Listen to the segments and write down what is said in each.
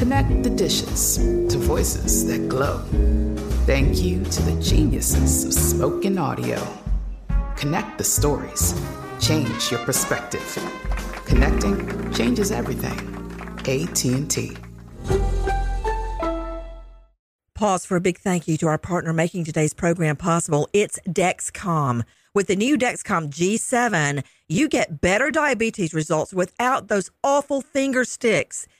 Connect the dishes to voices that glow. Thank you to the geniuses of spoken audio. Connect the stories. Change your perspective. Connecting changes everything. AT&T. Pause for a big thank you to our partner making today's program possible. It's Dexcom. With the new Dexcom G7, you get better diabetes results without those awful finger sticks.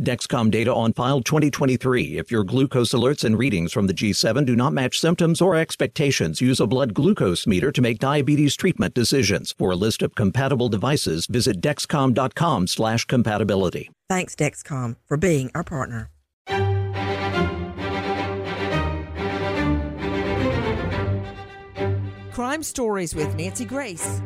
Dexcom data on file 2023. If your glucose alerts and readings from the G7 do not match symptoms or expectations, use a blood glucose meter to make diabetes treatment decisions. For a list of compatible devices, visit dexcom.com/compatibility. Thanks Dexcom for being our partner. Crime Stories with Nancy Grace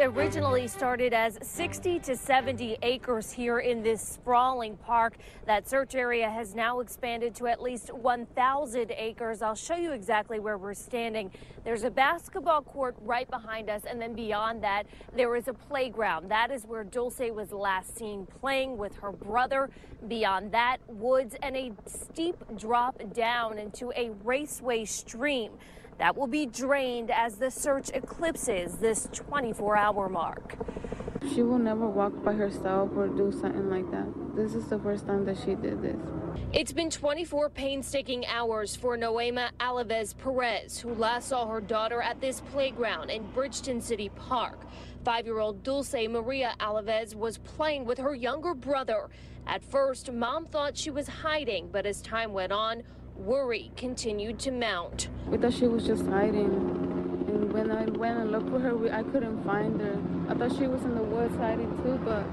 originally started as 60 to 70 acres here in this sprawling park. That search area has now expanded to at least 1,000 acres. I'll show you exactly where we're standing. There's a basketball court right behind us, and then beyond that, there is a playground. That is where Dulce was last seen playing with her brother. Beyond that, woods and a steep drop down into a raceway stream that will be drained as the search eclipses this 24 hour mark. She will never walk by herself or do something like that. This is the first time that she did this. It's been 24 painstaking hours for Noema Alavez Perez, who last saw her daughter at this playground in Bridgeton City Park. Five year old Dulce Maria Alavez was playing with her younger brother. At first, mom thought she was hiding, but as time went on, Worry continued to mount. We thought she was just hiding. And when I went and looked for her, we, I couldn't find her. I thought she was in the woods hiding too, but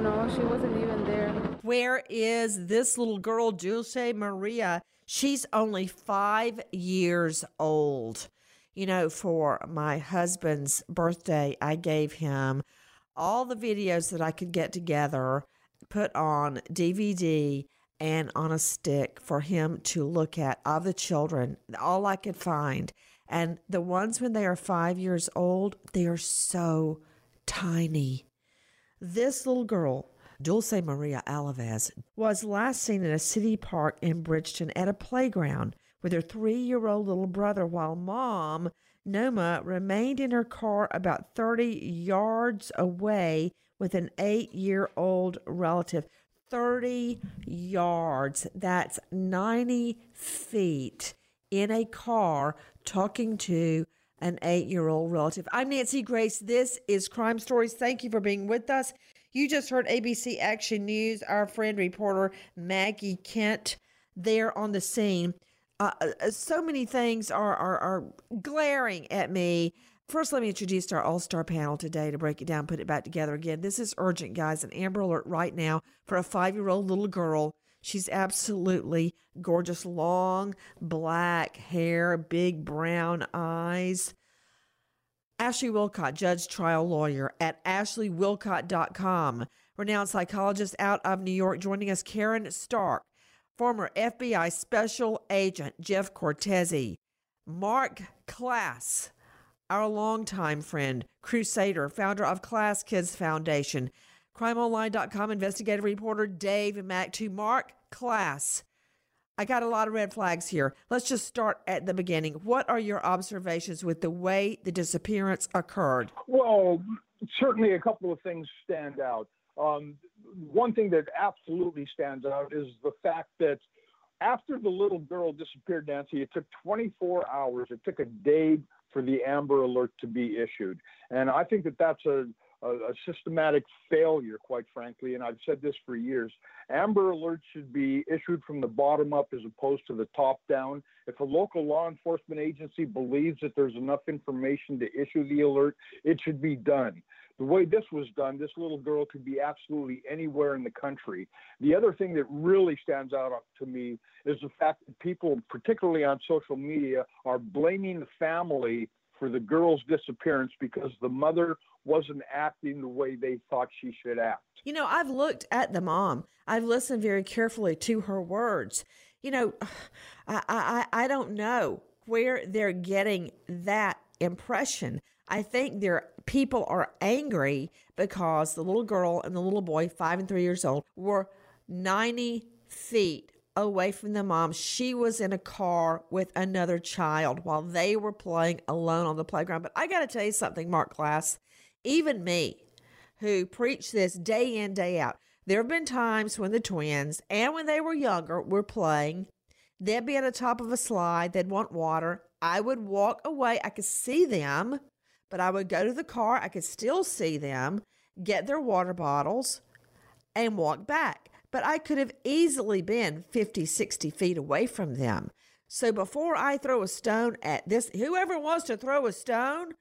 no, she wasn't even there. Where is this little girl, Dulce Maria? She's only five years old. You know, for my husband's birthday, I gave him all the videos that I could get together, put on DVD and on a stick for him to look at of the children, all I could find. And the ones when they are five years old, they are so tiny. This little girl, Dulce Maria Alavez, was last seen in a city park in Bridgeton at a playground with her three year old little brother, while mom, Noema, remained in her car about 30 yards away with an eight year old relative. 30 yards. That's 90 feet in a car talking to an eight year old relative. I'm Nancy Grace. This is Crime Stories. Thank you for being with us. You just heard ABC Action News, our friend reporter Maggie Kent there on the scene. Uh, uh, so many things are, are, are glaring at me. First, let me introduce our all star panel today to break it down, put it back together again. This is urgent, guys. An Amber Alert right now for a five year old little girl. She's absolutely gorgeous, long black hair, big brown eyes. Ashley Willcott, judge trial lawyer at ashleywillcott.com. Renowned psychologist out of New York, joining us, Karen Stark, former FBI special agent Jeff Cortese, Mark Klaas, our longtime friend, crusader, founder of Klaas Kids Foundation, crimeonline.com investigative reporter Dave Mack to Mark Klaas. I got a lot of red flags here. Let's just start at the beginning. What are your observations with the way the disappearance occurred? Well, certainly a couple of things stand out. Um, one thing that absolutely stands out is the fact that after the little girl disappeared, Nancy, it took 24 hours. It took a day for the Amber Alert to be issued. And I think that that's a, a, a, systematic failure, quite frankly. And I've said this for years. Amber Alerts should be issued from the bottom up as opposed to the top down. If a local law enforcement agency believes that there's enough information to issue the alert, it should be done the way this was done, this little girl could be absolutely anywhere in the country. The other thing that really stands out to me is the fact that people, particularly on social media, are blaming the family for the girl's disappearance because the mother wasn't acting the way they thought she should act. You know, I've looked at the mom. I've listened very carefully to her words. You know, I I, I don't know where they're getting that impression. I think their people are angry because the little girl and the little boy, five and three years old, were 90 feet away from the mom. She was in a car with another child while they were playing alone on the playground. But I got to tell you something, Mark Klaas, even me, who preach this day in, day out, there have been times when the twins and when they were younger were playing. They'd be at the top of a slide, they'd want water. I would walk away. I could see them but I would go to the car, I could still see them, get their water bottles, and walk back. But I could have easily been 50, 60 feet away from them. So before I throw a stone at this, whoever wants to throw a stone,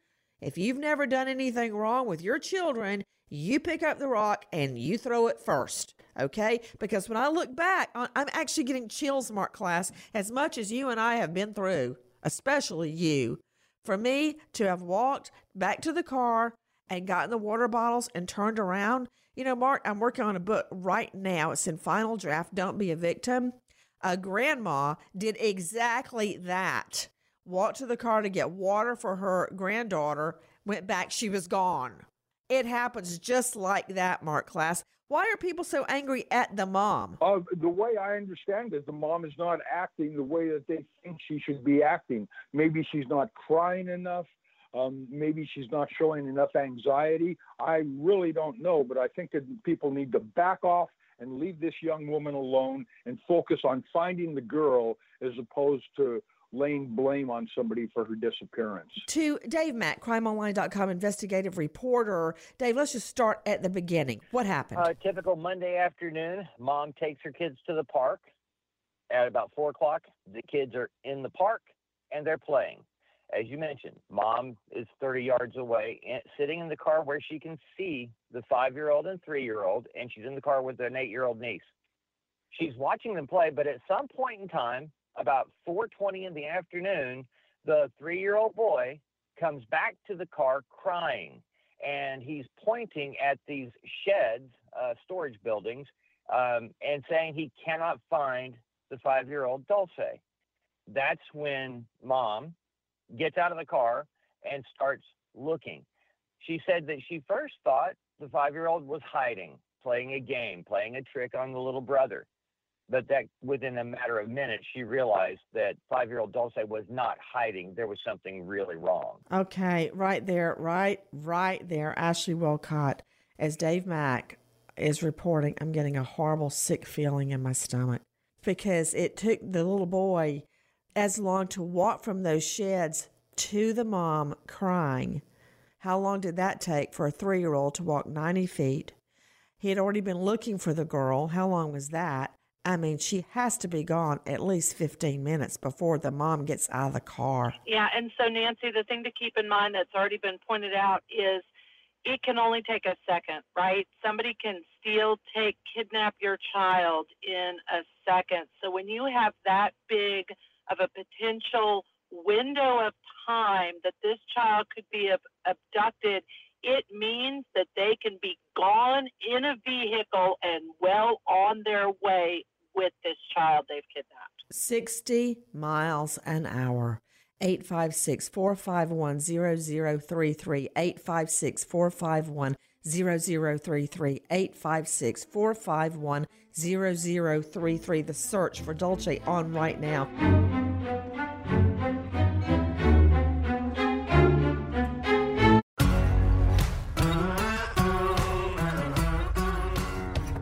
if you've never done anything wrong with your children, you pick up the rock and you throw it first. Okay? Because when I look back, I'm actually getting chills, Mark Klaas, as much as you and I have been through, especially you for me to have walked back to the car and gotten the water bottles and turned around, you know, Mark, I'm working on a book right now. It's in final draft. Don't be a victim. A grandma did exactly that. Walked to the car to get water for her granddaughter, went back, she was gone. It happens just like that, Mark Klaas. Why are people so angry at the mom? Uh, the way I understand it, the mom is not acting the way that they think she should be acting. Maybe she's not crying enough. Um, maybe she's not showing enough anxiety. I really don't know, but I think that people need to back off and leave this young woman alone and focus on finding the girl as opposed to laying blame on somebody for her disappearance. To Dave Mack, crimeonline.com investigative reporter. Dave, let's just start at the beginning. What happened? Uh, typical Monday afternoon, mom takes her kids to the park at about four o'clock. The kids are in the park and they're playing. As you mentioned, mom is 30 yards away, sitting in the car where she can see the five year old and three year old, and she's in the car with an eight year old niece. She's watching them play, but at some point in time, about 4:20 in the afternoon, the three-year-old boy comes back to the car crying, and he's pointing at these sheds, uh, storage buildings, um, and saying he cannot find the five-year-old Dulce. That's when mom gets out of the car and starts looking. She said that she first thought the five-year-old was hiding, playing a game, playing a trick on the little brother but that within a matter of minutes, she realized that five year old Dulce was not hiding. There was something really wrong. Okay, right there, right, right there. Ashley Willcott, as Dave Mack is reporting, I'm getting a horrible, sick feeling in my stomach because it took the little boy as long to walk from those sheds to the mom crying. How long did that take for a three year old to walk 90 feet? He had already been looking for the girl. How long was that? I mean, she has to be gone at least 15 minutes before the mom gets out of the car. Yeah, and so Nancy, the thing to keep in mind that's already been pointed out is it can only take a second, right? Somebody can steal, take, kidnap your child in a second. So when you have that big of a potential window of time that this child could be ab- abducted, it means that they can be gone in a vehicle and well on their way with this child they've kidnapped. 60 miles an hour. 856 451 0033. 856 451 0033. 856 451 0033. The search for Dulce on right now.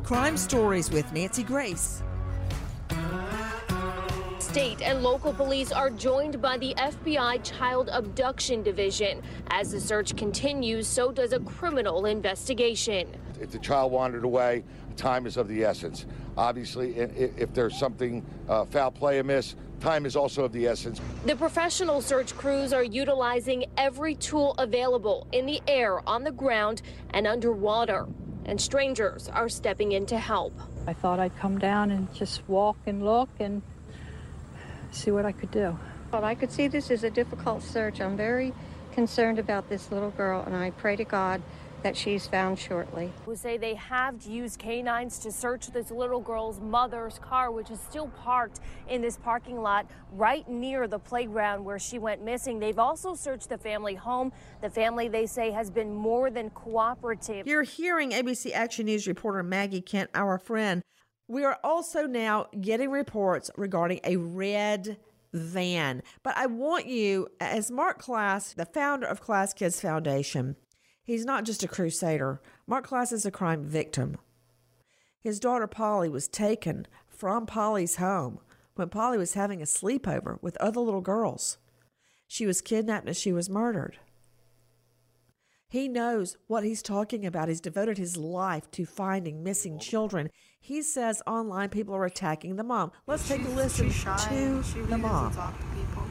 Crime Stories with Nancy Grace. State and local police are joined by the FBI Child Abduction Division. As the search continues, so does a criminal investigation. If the child wandered away, time is of the essence. Obviously, i- i- if there's something uh, foul play amiss, time is also of the essence. The professional search crews are utilizing every tool available in the air, on the ground, and underwater. And strangers are stepping in to help. I thought I'd come down and just walk and look and see what I could do. Well, I could see this is a difficult search. I'm very concerned about this little girl, and I pray to God that she's found shortly. Who say they have used canines to search this little girl's mother's car, which is still parked in this parking lot right near the playground where she went missing. They've also searched the family home. The family, they say, has been more than cooperative. You're hearing ABC Action News reporter Maggie Kent, our friend. We are also now getting reports regarding a red van. But I want you, as Mark Klaas, the founder of Klaas Kids Foundation, he's not just a crusader. Mark Klaas is a crime victim. His daughter Polly was taken from Polly's home when Polly was having a sleepover with other little girls. She was kidnapped and she was murdered. He knows what he's talking about. He's devoted his life to finding missing children. He says online people are attacking the mom. Let's take a listen she's shy. to she really the mom. talk to people.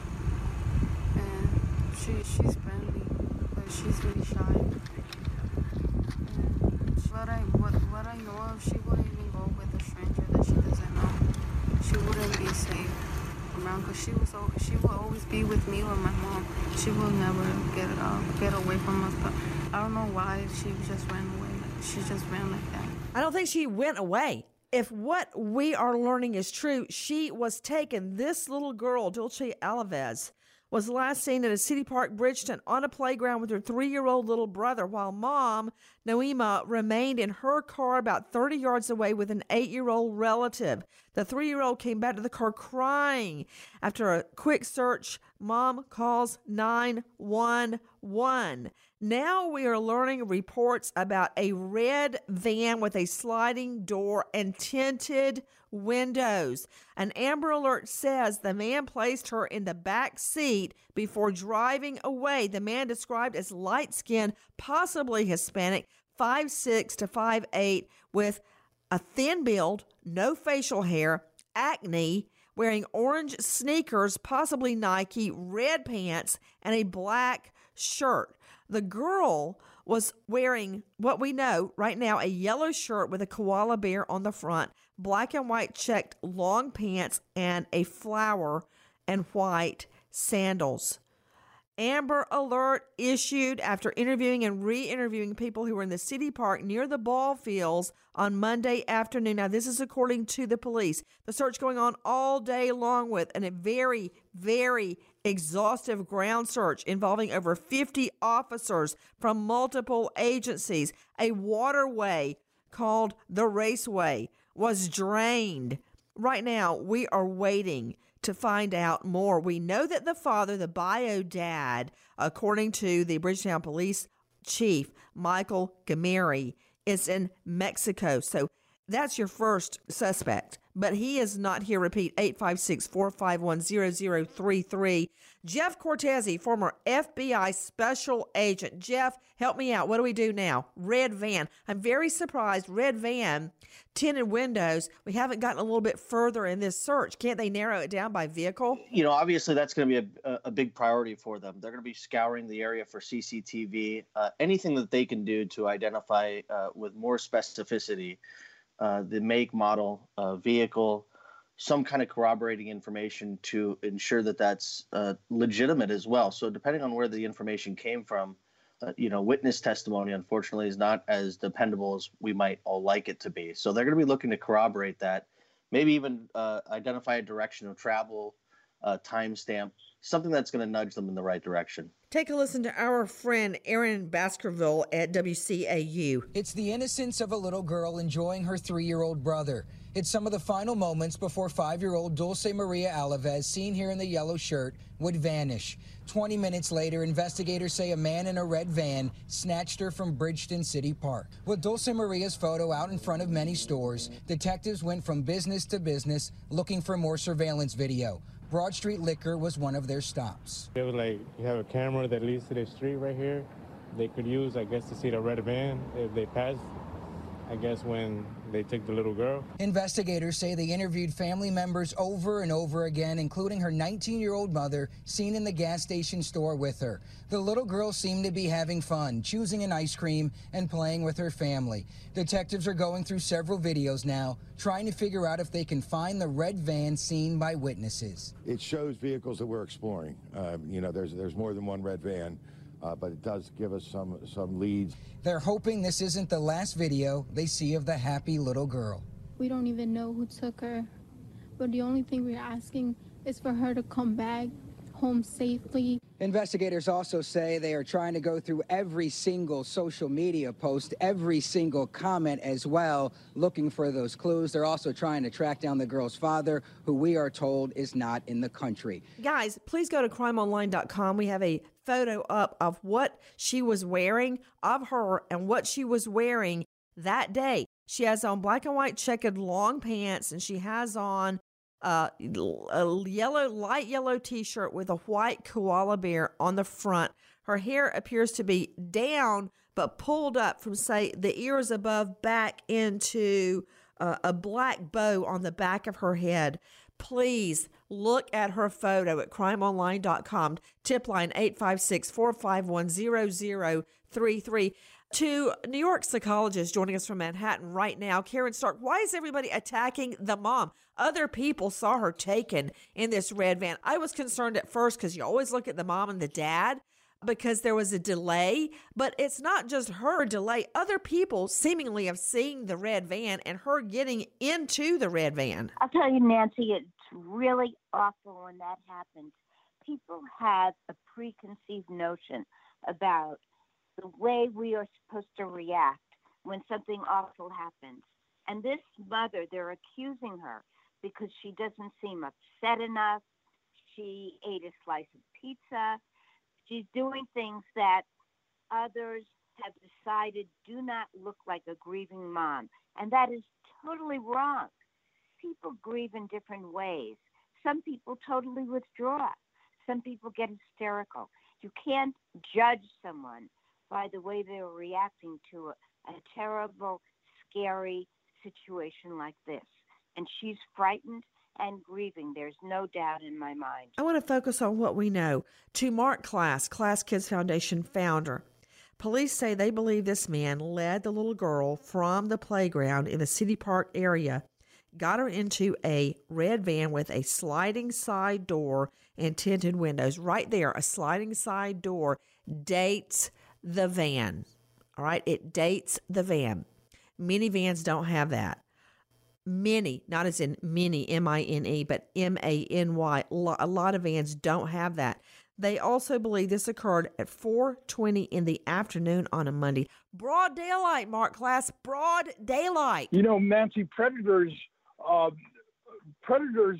And she she's friendly, but she's really shy. And what I what what I know of, she wouldn't even go with a stranger that she doesn't know. She wouldn't be safe around because she was she will always be with me or my mom. She will never get uh, get away from us. But I don't know why she just ran away. She just ran like that. I don't think she went away. If what we are learning is true, she was taken. This little girl, Dulce Alavez, was last seen at a city park Bridgeton on a playground with her three year old little brother, while mom, Noema, remained in her car about 30 yards away with an eight year old relative. The three year old came back to the car crying. After a quick search, mom calls 911. Now we are learning reports about a red van with a sliding door and tinted windows. An Amber Alert says the man placed her in the back seat before driving away. The man described as light skinned, possibly Hispanic, 5'6 to 5'8, with a thin build, no facial hair, acne, wearing orange sneakers, possibly Nike, red pants, and a black shirt. The girl was wearing what we know right now a yellow shirt with a koala bear on the front, black and white checked long pants, and a flower and white sandals. Amber Alert issued after interviewing and re interviewing people who were in the city park near the ball fields on Monday afternoon. Now, this is according to the police. The search going on all day long with a very, very exhaustive ground search involving over 50 officers from multiple agencies. A waterway called the Raceway was drained. Right now, we are waiting to find out more. We know that the father, the bio dad, according to the Bridgeton Police Chief, Michael Gaimari, is in Mexico. So That's your first suspect, but he is not here. Repeat 856 451 0033. Jeff Cortese, former FBI special agent. Jeff, help me out. What do we do now? Red van. I'm very surprised. Red van, tinted windows. We haven't gotten a little bit further in this search. Can't they narrow it down by vehicle? You know, obviously that's going to be a, a big priority for them. They're going to be scouring the area for CCTV, uh, anything that they can do to identify uh, with more specificity uh, the make, model, uh, vehicle, some kind of corroborating information to ensure that that's uh, legitimate as well. So depending on where the information came from, uh, you know, witness testimony unfortunately is not as dependable as we might all like it to be. So they're going to be looking to corroborate that, maybe even uh, identify a direction of travel, timestamp, something that's going to nudge them in the right direction. Take a listen to our friend Erin Baskerville at WCAU. It's the innocence of a little girl enjoying her three year old brother. It's some of the final moments before five year old Dulce Maria Alavez, seen here in the yellow shirt, would vanish. 20 minutes later, investigators say a man in a red van snatched her from Bridgeton City Park. With Dulce Maria's photo out in front of many stores, detectives went from business to business looking for more surveillance video. Broad Street Liquor was one of their stops. It was like you have a camera that leads to the street right here. They could use, I guess, to see the red van if they pass. I guess when they took the little girl. Investigators say they interviewed family members over and over again, including her 19 year old mother, seen in the gas station store with her. The little girl seemed to be having fun, choosing an ice cream and playing with her family. Detectives are going through several videos now, trying to figure out if they can find the red van seen by witnesses. It shows vehicles that we're exploring. Uh, you know, there's, there's more than one red van. Uh, but it does give us some some leads. They're hoping this isn't the last video they see of the happy little girl. We don't even know who took her, but the only thing we're asking is for her to come back home safely. Investigators also say they are trying to go through every single social media post, every single comment as well, looking for those clues. They're also trying to track down the girl's father, who we are told is not in the country. Guys, please go to crimeonline.com. We have a photo up of what she was wearing of her and what she was wearing that day. She has on black and white checkered long pants and she has on uh, a yellow, light yellow t shirt with a white koala bear on the front. Her hair appears to be down, but pulled up from, say, the ears above back into uh, a black bow on the back of her head. Please look at her photo at crimeonline.com. Tip line 856 451 0033 to New York psychologist joining us from Manhattan right now, Karen Stark. Why is everybody attacking the mom? Other people saw her taken in this red van. I was concerned at first because you always look at the mom and the dad because there was a delay, but it's not just her delay. Other people seemingly have seen the red van and her getting into the red van. I'll tell you, Nancy, it's really awful when that happens. People have a preconceived notion about the way we are supposed to react when something awful happens. And this mother, they're accusing her because she doesn't seem upset enough. She ate a slice of pizza. She's doing things that others have decided do not look like a grieving mom. And that is totally wrong. People grieve in different ways. Some people totally withdraw. Some people get hysterical. You can't judge someone by the way they're reacting to a, a terrible, scary situation like this. And she's frightened and grieving. There's no doubt in my mind. I want to focus on what we know. To Mark Klaas, Klaas Kids Foundation founder, police say they believe this man led the little girl from the playground in the City Park area, got her into a red van with a sliding side door and tinted windows. Right there, a sliding side door dates the van. All right, it dates the van. Many vans don't have that. Many, not as in many, M I N E, but M A N Y. A lot of vans don't have that. They also believe this occurred at 4:20 in the afternoon on a Monday. Broad daylight, Mark Klaas. Broad daylight. You know, Nancy, predators, uh, predators,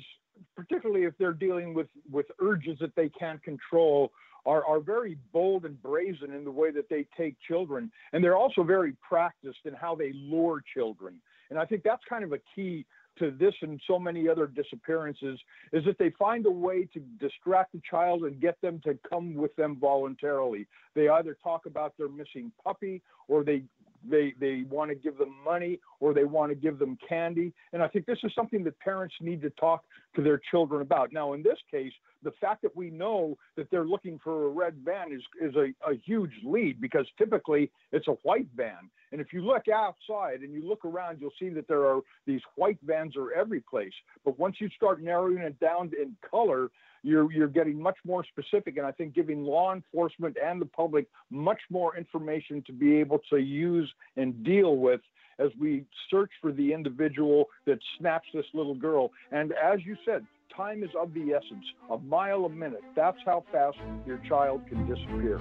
particularly if they're dealing with with urges that they can't control, are, are very bold and brazen in the way that they take children. And they're also very practiced in how they lure children. And I think that's kind of a key to this and so many other disappearances is that they find a way to distract the child and get them to come with them voluntarily. They either talk about their missing puppy or they they they want to give them money or they want to give them candy. And i think this is something that parents need to talk to their children about. Now in this case the fact that we know that they're looking for a red van is is a, a huge lead because typically it's a white van. And if you look outside and you look around you'll see that there are these white vans are every place. But once you start narrowing it down in color you're you're getting much more specific, and I think giving law enforcement and the public much more information to be able to use and deal with as we search for the individual that snaps this little girl. And as you said, time is of the essence. A mile a minute. That's how fast your child can disappear.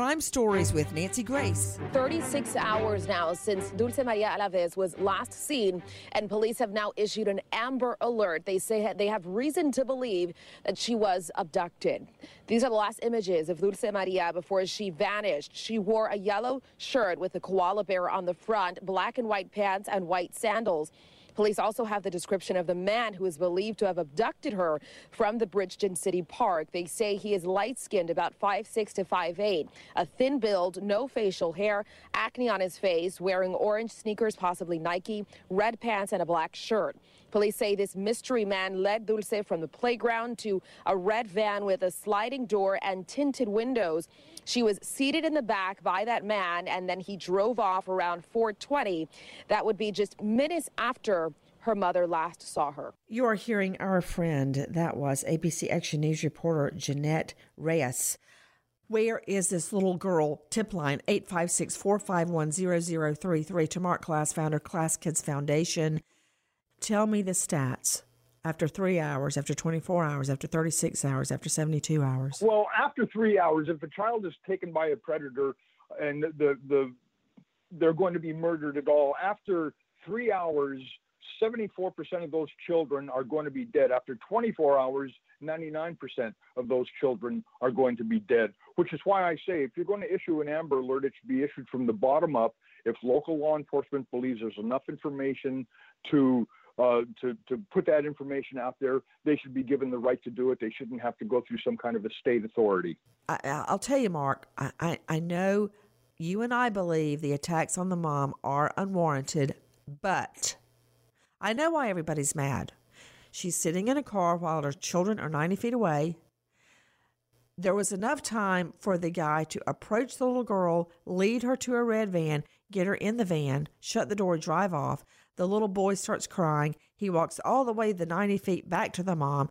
Crime Stories with Nancy Grace. 36 hours now since Dulce Maria Alavez was last seen, and police have now issued an Amber Alert. They say they have reason to believe that she was abducted. These are the last images of Dulce Maria before she vanished. She wore a yellow shirt with a koala bear on the front, black and white pants, and white sandals. Police also have the description of the man who is believed to have abducted her from the Bridgeton City Park. They say he is light skinned, about 5'6 to 5'8, a thin build, no facial hair, acne on his face, wearing orange sneakers, possibly Nike, red pants, and a black shirt. Police say this mystery man led Dulce from the playground to a red van with a sliding door and tinted windows. She was seated in the back by that man, and then he drove off around 420. That would be just minutes after her mother last saw her. You are hearing our friend, that was ABC Action News reporter Jeanette Reyes. Where is this little girl? Tip line 856 451 0033 to Mark Klaas, founder Klaas Kids Foundation. Tell me the stats after three hours, after 24 hours, after 36 hours, after 72 hours? Well, after three hours, if a child is taken by a predator and the, the they're going to be murdered at all, after three hours, 74% of those children are going to be dead. After 24 hours, 99% of those children are going to be dead, which is why I say if you're going to issue an Amber Alert, it should be issued from the bottom up. If local law enforcement believes there's enough information to uh, to, to put that information out there, they should be given the right to do it. They shouldn't have to go through some kind of a state authority. I, will tell you, Mark, I, I, I know you and I believe the attacks on the mom are unwarranted, but I know why everybody's mad. She's sitting in a car while her children are 90 feet away. There was enough time for the guy to approach the little girl, lead her to a red van, get her in the van, shut the door, drive off. The little boy starts crying. He walks all the way the 90 feet back to the mom,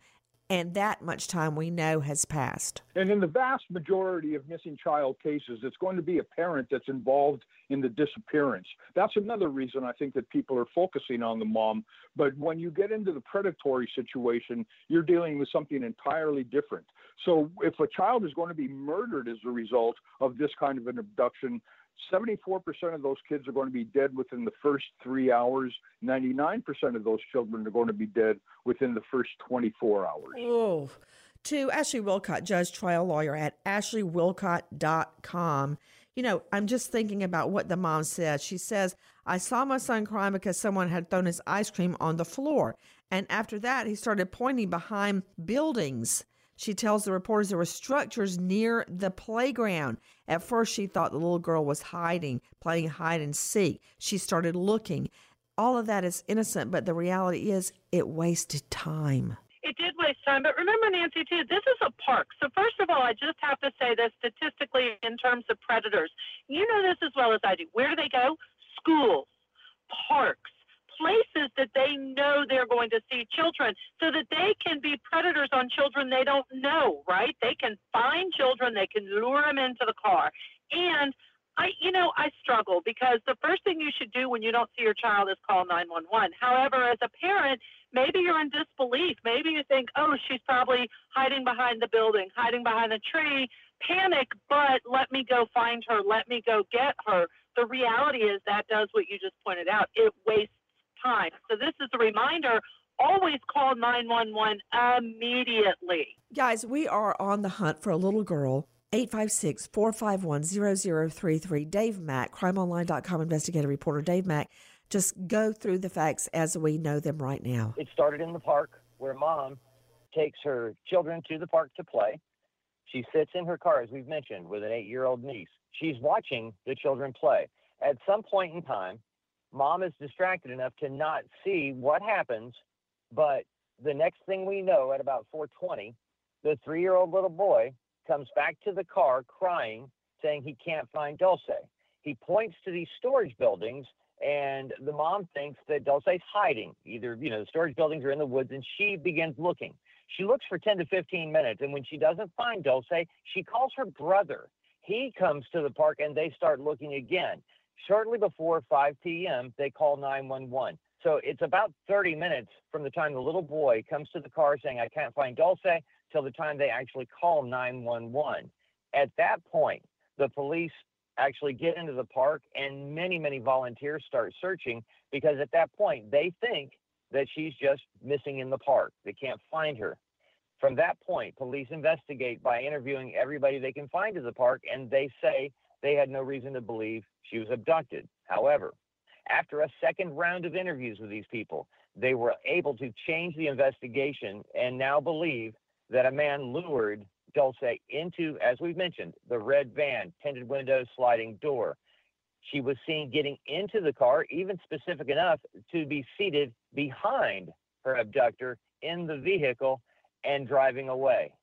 and that much time we know has passed. And in the vast majority of missing child cases, it's going to be a parent that's involved in the disappearance. That's another reason I think that people are focusing on the mom. But when you get into the predatory situation, you're dealing with something entirely different. So if a child is going to be murdered as a result of this kind of an abduction, 74% of those kids are going to be dead within the first three hours. 99% of those children are going to be dead within the first 24 hours. Oh. To Ashley Willcott, judge trial lawyer at ashleywillcott.com. You know, I'm just thinking about what the mom said. She says, I saw my son crying because someone had thrown his ice cream on the floor. And after that, he started pointing behind buildings. She tells the reporters there were structures near the playground. At first, she thought the little girl was hiding, playing hide and seek. She started looking. All of that is innocent, but the reality is it wasted time. It did waste time, but remember, Nancy, too, this is a park. So, first of all, I just have to say that statistically, in terms of predators, you know this as well as I do. Where do they go? Schools, parks places that they know they're going to see children so that they can be predators on children they don't know, right? They can find children, they can lure them into the car. And I, you know, I struggle because the first thing you should do when you don't see your child is call 911. However, as a parent, maybe you're in disbelief. Maybe you think, oh, she's probably hiding behind the building, hiding behind the tree. Panic, but let me go find her. Let me go get her. The reality is that does what you just pointed out. It wastes time. So this is a reminder always call 911 immediately. Guys, we are on the hunt for a little girl. 856 451 0033. Dave Mack, crimeonline.com investigative reporter Dave Mack. Just go through the facts as we know them right now. It started in the park where mom takes her children to the park to play. She sits in her car, as we've mentioned, with an eight year old niece. She's watching the children play. At some point in time, mom is distracted enough to not see what happens, but the next thing we know at about 420, the three year old little boy comes back to the car crying, saying he can't find Dulce. He points to these storage buildings, and the mom thinks that Dulce's hiding. Either, you know, the storage buildings are in the woods, and she begins looking. She looks for 10 to 15 minutes, and when she doesn't find Dulce, she calls her brother. He comes to the park, and they start looking again. Shortly before 5 p.m., they call 911. So it's about 30 minutes from the time the little boy comes to the car saying, I can't find Dulce, till the time they actually call 911. At that point, the police actually get into the park and many, many volunteers start searching because at that point they think that she's just missing in the park. They can't find her. From that point, police investigate by interviewing everybody they can find in the park and they say they had no reason to believe she was abducted. However, after a second round of interviews with these people, they were able to change the investigation and now believe that a man lured Dulce into, as we've mentioned, the red van, tinted windows, sliding door. She was seen getting into the car, even specific enough to be seated behind her abductor in the vehicle and driving away.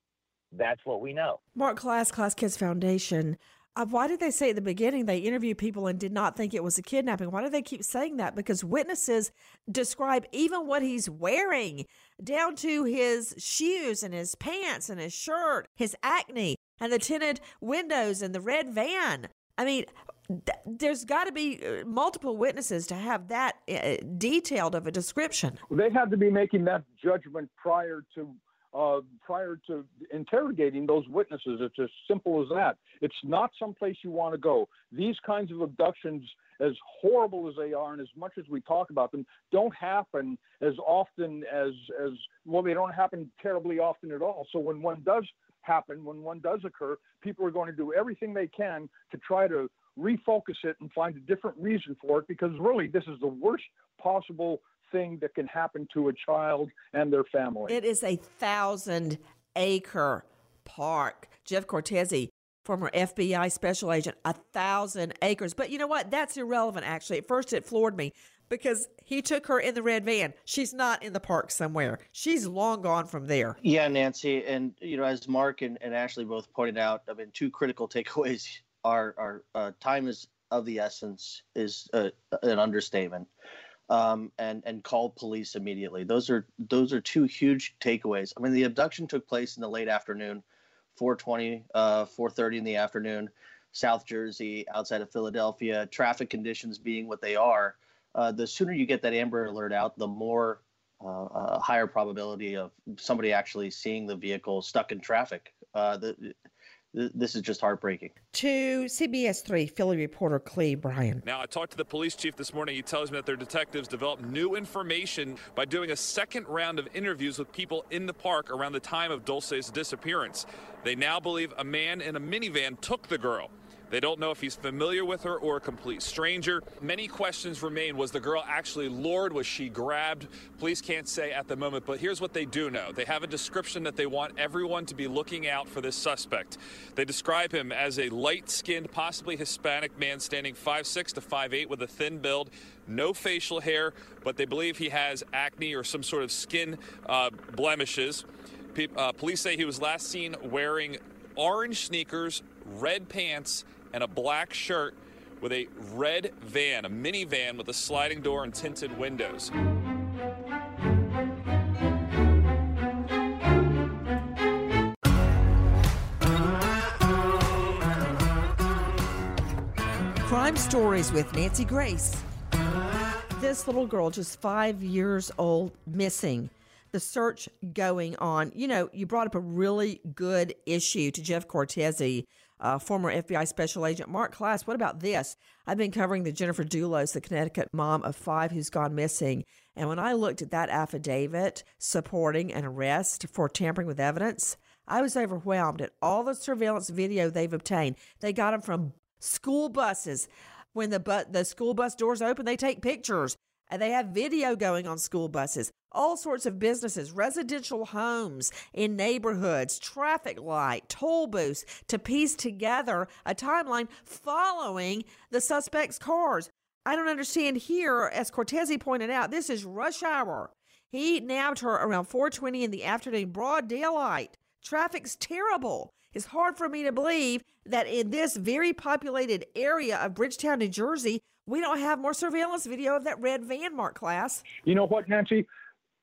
That's what we know. Mark Klaas, Klaas Kids Foundation. Uh, why did they say at the beginning they interviewed people and did not think it was a kidnapping? Why do they keep saying that? Because witnesses describe even what he's wearing, down to his shoes and his pants and his shirt, his acne, and the tinted windows and the red van. I mean, th- there's got to be uh, multiple witnesses to have that uh, detailed of a description. They had to be making that judgment prior to uh, prior to interrogating those witnesses. It's as simple as that. It's not someplace you want to go. These kinds of abductions, as horrible as they are, and as much as we talk about them, don't happen as often as as well. They don't happen terribly often at all. So when one does happen, when one does occur, people are going to do everything they can to try to refocus it and find a different reason for it because really this is the worst possible thing that can happen to a child and their family. It is a thousand acre park. Jeff Cortese, former FBI special agent, a thousand acres. But you know what? That's irrelevant, actually. At first, it floored me because he took her in the red van. She's not in the park somewhere. She's long gone from there. Yeah, Nancy. And, you know, as Mark and, and Ashley both pointed out, I mean, two critical takeaways are, are uh, time is of the essence is uh, an understatement um, and and called police immediately. Those are those are two huge takeaways. I mean, the abduction took place in the late afternoon, 4:20, uh, 4:30 in the afternoon, South Jersey, outside of Philadelphia. Traffic conditions being what they are, uh, the sooner you get that Amber Alert out, the more uh, higher probability of somebody actually seeing the vehicle stuck in traffic. Uh, the, this is just heartbreaking. To CBS 3 Philly reporter Clay Bryan. Now, I talked to the police chief this morning. He tells me that their detectives developed new information by doing a second round of interviews with people in the park around the time of Dulce's disappearance. They now believe a man in a minivan took the girl. They don't know if he's familiar with her or a complete stranger. Many questions remain. Was the girl actually lured? Was she grabbed? Police can't say at the moment, but here's what they do know. They have a description that they want everyone to be looking out for this suspect. They describe him as a light skinned, possibly Hispanic man standing 5'6 to 5'8 with a thin build, no facial hair, but they believe he has acne or some sort of skin uh, blemishes. uh, police say he was last seen wearing orange sneakers, red pants, and a black shirt with a red van, a minivan with a sliding door and tinted windows. Crime Stories with Nancy Grace. This little girl, just five years old, missing. The search going on. You know, you brought up a really good issue to Jeff Cortese uh, former FBI Special Agent Mark Klaas. What about this? I've been covering the Jennifer Dulos, the Connecticut mom of five who's gone missing. And when I looked at that affidavit supporting an arrest for tampering with evidence, I was overwhelmed at all the surveillance video they've obtained. They got them from school buses. When the bu- the school bus doors open, they take pictures. And they have video going on school buses, all sorts of businesses, residential homes in neighborhoods, traffic light, toll booths to piece together a timeline following the suspect's cars. I don't understand here, as Cortese pointed out, this is rush hour. He nabbed her around 4:20 in the afternoon, broad daylight. Traffic's terrible. It's hard for me to believe that in this very populated area of Bridgeton, New Jersey, we don't have more surveillance video of that red van Mark Klaas. You know what, Nancy?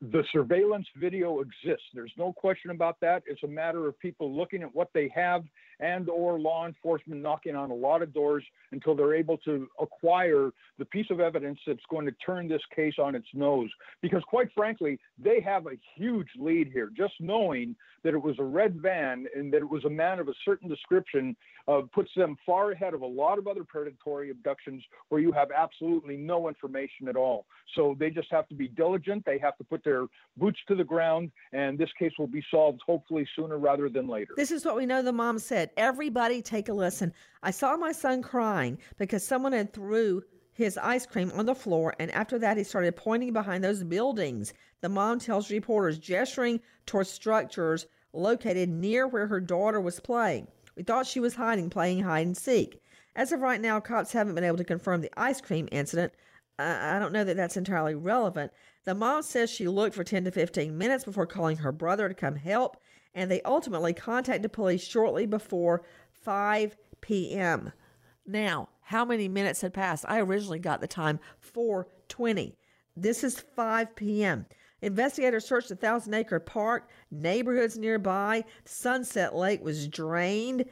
The surveillance video exists. There's no question about that. It's a matter of people looking at what they have and or law enforcement knocking on a lot of doors until they're able to acquire the piece of evidence that's going to turn this case on its nose. Because quite frankly, they have a huge lead here. Just knowing that it was a red van and that it was a man of a certain description uh, puts them far ahead of a lot of other predatory abductions where you have absolutely no information at all. So they just have to be diligent. They have to put their boots to the ground, and this case will be solved hopefully sooner rather than later. This is what we know the mom said. Everybody take a listen. I saw my son crying because someone had threw his ice cream on the floor, and after that, he started pointing behind those buildings. The mom tells reporters, gesturing towards structures located near where her daughter was playing. We thought she was hiding, playing hide and seek. As of right now, cops haven't been able to confirm the ice cream incident. I don't know that that's entirely relevant. The mom says she looked for 10 to 15 minutes before calling her brother to come help, and they ultimately contacted police shortly before 5 p.m. Now, how many minutes had passed? I originally got the time 4:20. This is 5 p.m. Investigators searched the Thousand Acre Park, neighborhoods nearby. Sunset Lake was drained.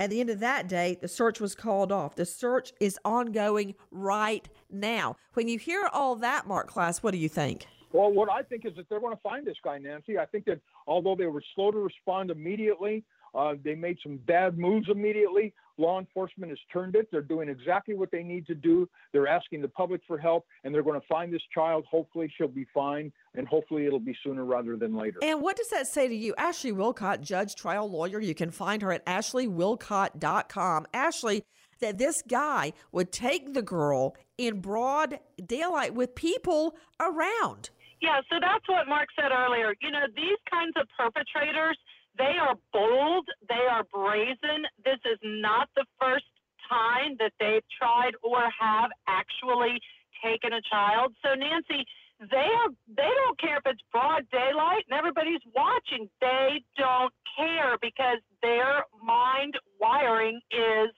At the end of that day, the search was called off. The search is ongoing right now. When you hear all that, Mark Klaas, what do you think? Well, what I think is that they're going to find this guy, Nancy. I think that although they were slow to respond immediately, uh, they made some bad moves immediately. Law enforcement has turned it. They're doing exactly what they need to do. They're asking the public for help, and they're going to find this child. Hopefully, she'll be fine, and hopefully, it'll be sooner rather than later. And what does that say to you? Ashley Willcott, judge, trial lawyer. You can find her at ashleywillcott.com. Ashley, that this guy would take the girl in broad daylight with people around. Yeah, so that's what Mark said earlier. You know, these kinds of perpetrators, they are bold, they are brazen. This is not the first time that they've tried or have actually taken a child. So Nancy, they are they don't care if it's broad daylight and everybody's watching. They don't care because their mind wiring is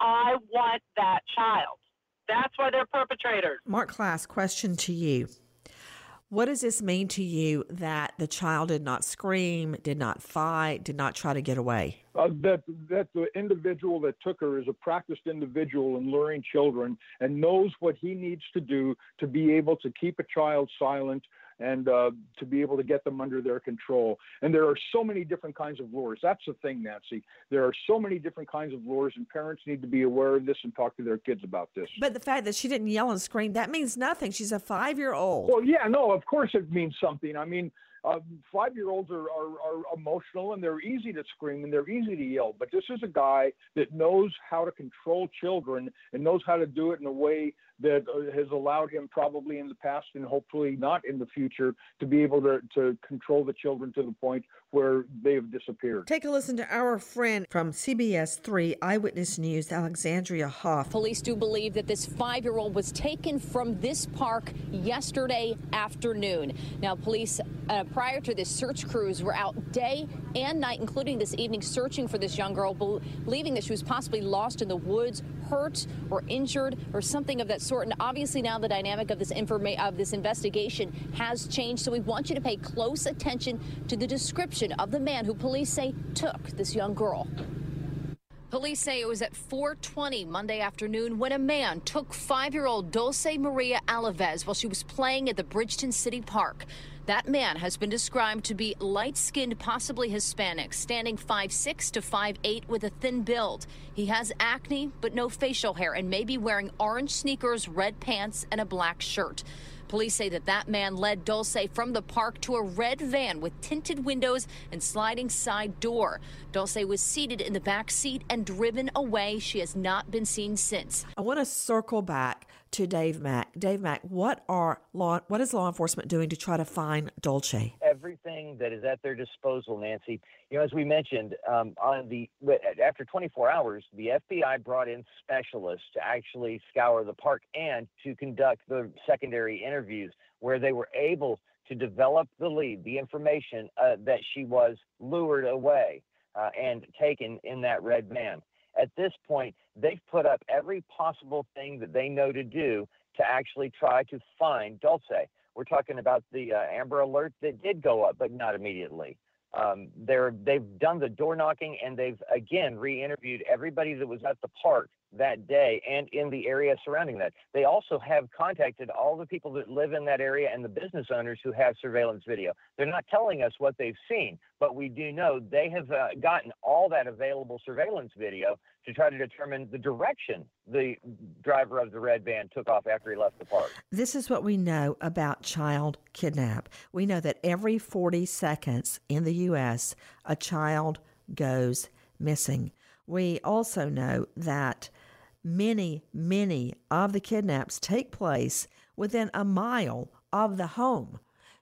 I want that child. That's why they're perpetrators. Mark Klaas, question to you. What does this mean to you that the child did not scream, did not fight, did not try to get away? Uh, that that the individual that took her is a practiced individual in luring children and knows what he needs to do to be able to keep a child silent and uh, to be able to get them under their control. And there are so many different kinds of lures. That's the thing, Nancy. There are so many different kinds of lures, and parents need to be aware of this and talk to their kids about this. But the fact that she didn't yell and scream, that means nothing. She's a five year old. Well, yeah, no, of course it means something. I mean, uh, five year olds are, are, are emotional and they're easy to scream and they're easy to yell. But this is a guy that knows how to control children and knows how to do it in a way that uh, has allowed him, probably in the past and hopefully not in the future, to be able to, to control the children to the point where they have disappeared. Take a listen to our friend from CBS 3 Eyewitness News, Alexandria Hoff. Police do believe that this five year old was taken from this park yesterday afternoon. Now, police, uh, prior to this search crews, were out day and night, including this evening, searching for this young girl, believing that she was possibly lost in the woods, hurt or injured, or something of that sort. And obviously, now the dynamic of this informa- of this investigation has changed. So we want you to pay close attention to the description of the man who police say took this young girl. Police say it was at 4:20 Monday afternoon when a man took 5-year-old Dulce Maria Alavez while she was playing at the Bridgeton City Park. That man has been described to be light-skinned, possibly Hispanic, standing 5'6 to 5'8 with a thin build. He has acne but no facial hair and may be wearing orange sneakers, red pants, and a black shirt. Police say that that man led Dulce from the park to a red van with tinted windows and sliding side door. Dulce was seated in the back seat and driven away. She has not been seen since. I want to circle back to Dave Mack. Dave Mack, what are law what is law enforcement doing to try to find Dulce? Everything that is at their disposal, Nancy. You know, as we mentioned, um, on the after 24 hours, the FBI brought in specialists to actually scour the park and to conduct the secondary interviews, where they were able to develop the lead, the information uh, that she was lured away uh, and taken in that red van. At this point, they've put up every possible thing that they know to do to actually try to find Dulce. We're talking about the uh, Amber Alert that did go up, but not immediately. Um, they're they've done the door knocking and they've again re-interviewed everybody that was at the park that day and in the area surrounding that. They also have contacted all the people that live in that area and the business owners who have surveillance video. They're not telling us what they've seen, but we do know they have uh, gotten all that available surveillance video to try to determine the direction the driver of the red van took off after he left the park. This is what we know about child kidnap. We know that every 40 seconds in the U.S., a child goes missing. We also know that many, many of the kidnaps take place within a mile of the home.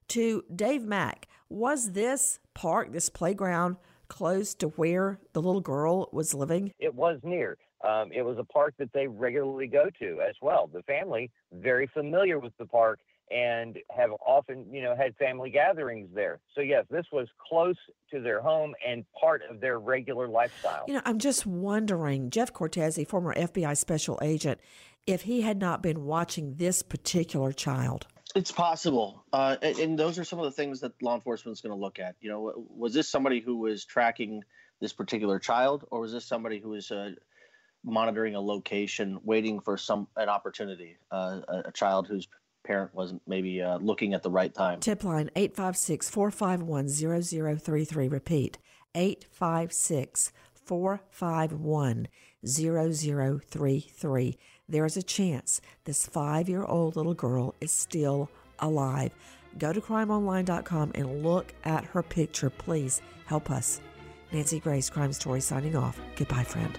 To Dave Mack, was this park, this playground, close to where the little girl was living? It was near. Um, it was a park that they regularly go to as well. The family very familiar with the park and have often, you know, had family gatherings there. So yes, this was close to their home and part of their regular lifestyle. You know, I'm just wondering, Jeff Cortese, former FBI special agent, if he had not been watching this particular child. It's possible, uh, and, and, those are some of the things that law enforcement is going to look at. You know, was this somebody who was tracking this particular child, or was this somebody who was uh, monitoring a location, waiting for some an opportunity? Uh, a, a, child whose parent wasn't maybe uh, looking at the right time. Tip line 856 451 0033. Repeat 856 451 0033. There is a chance this five year old little girl is still alive. Go to crimeonline.com and look at her picture. Please help us. Nancy Grace, Crime Story, signing off. Goodbye, friend.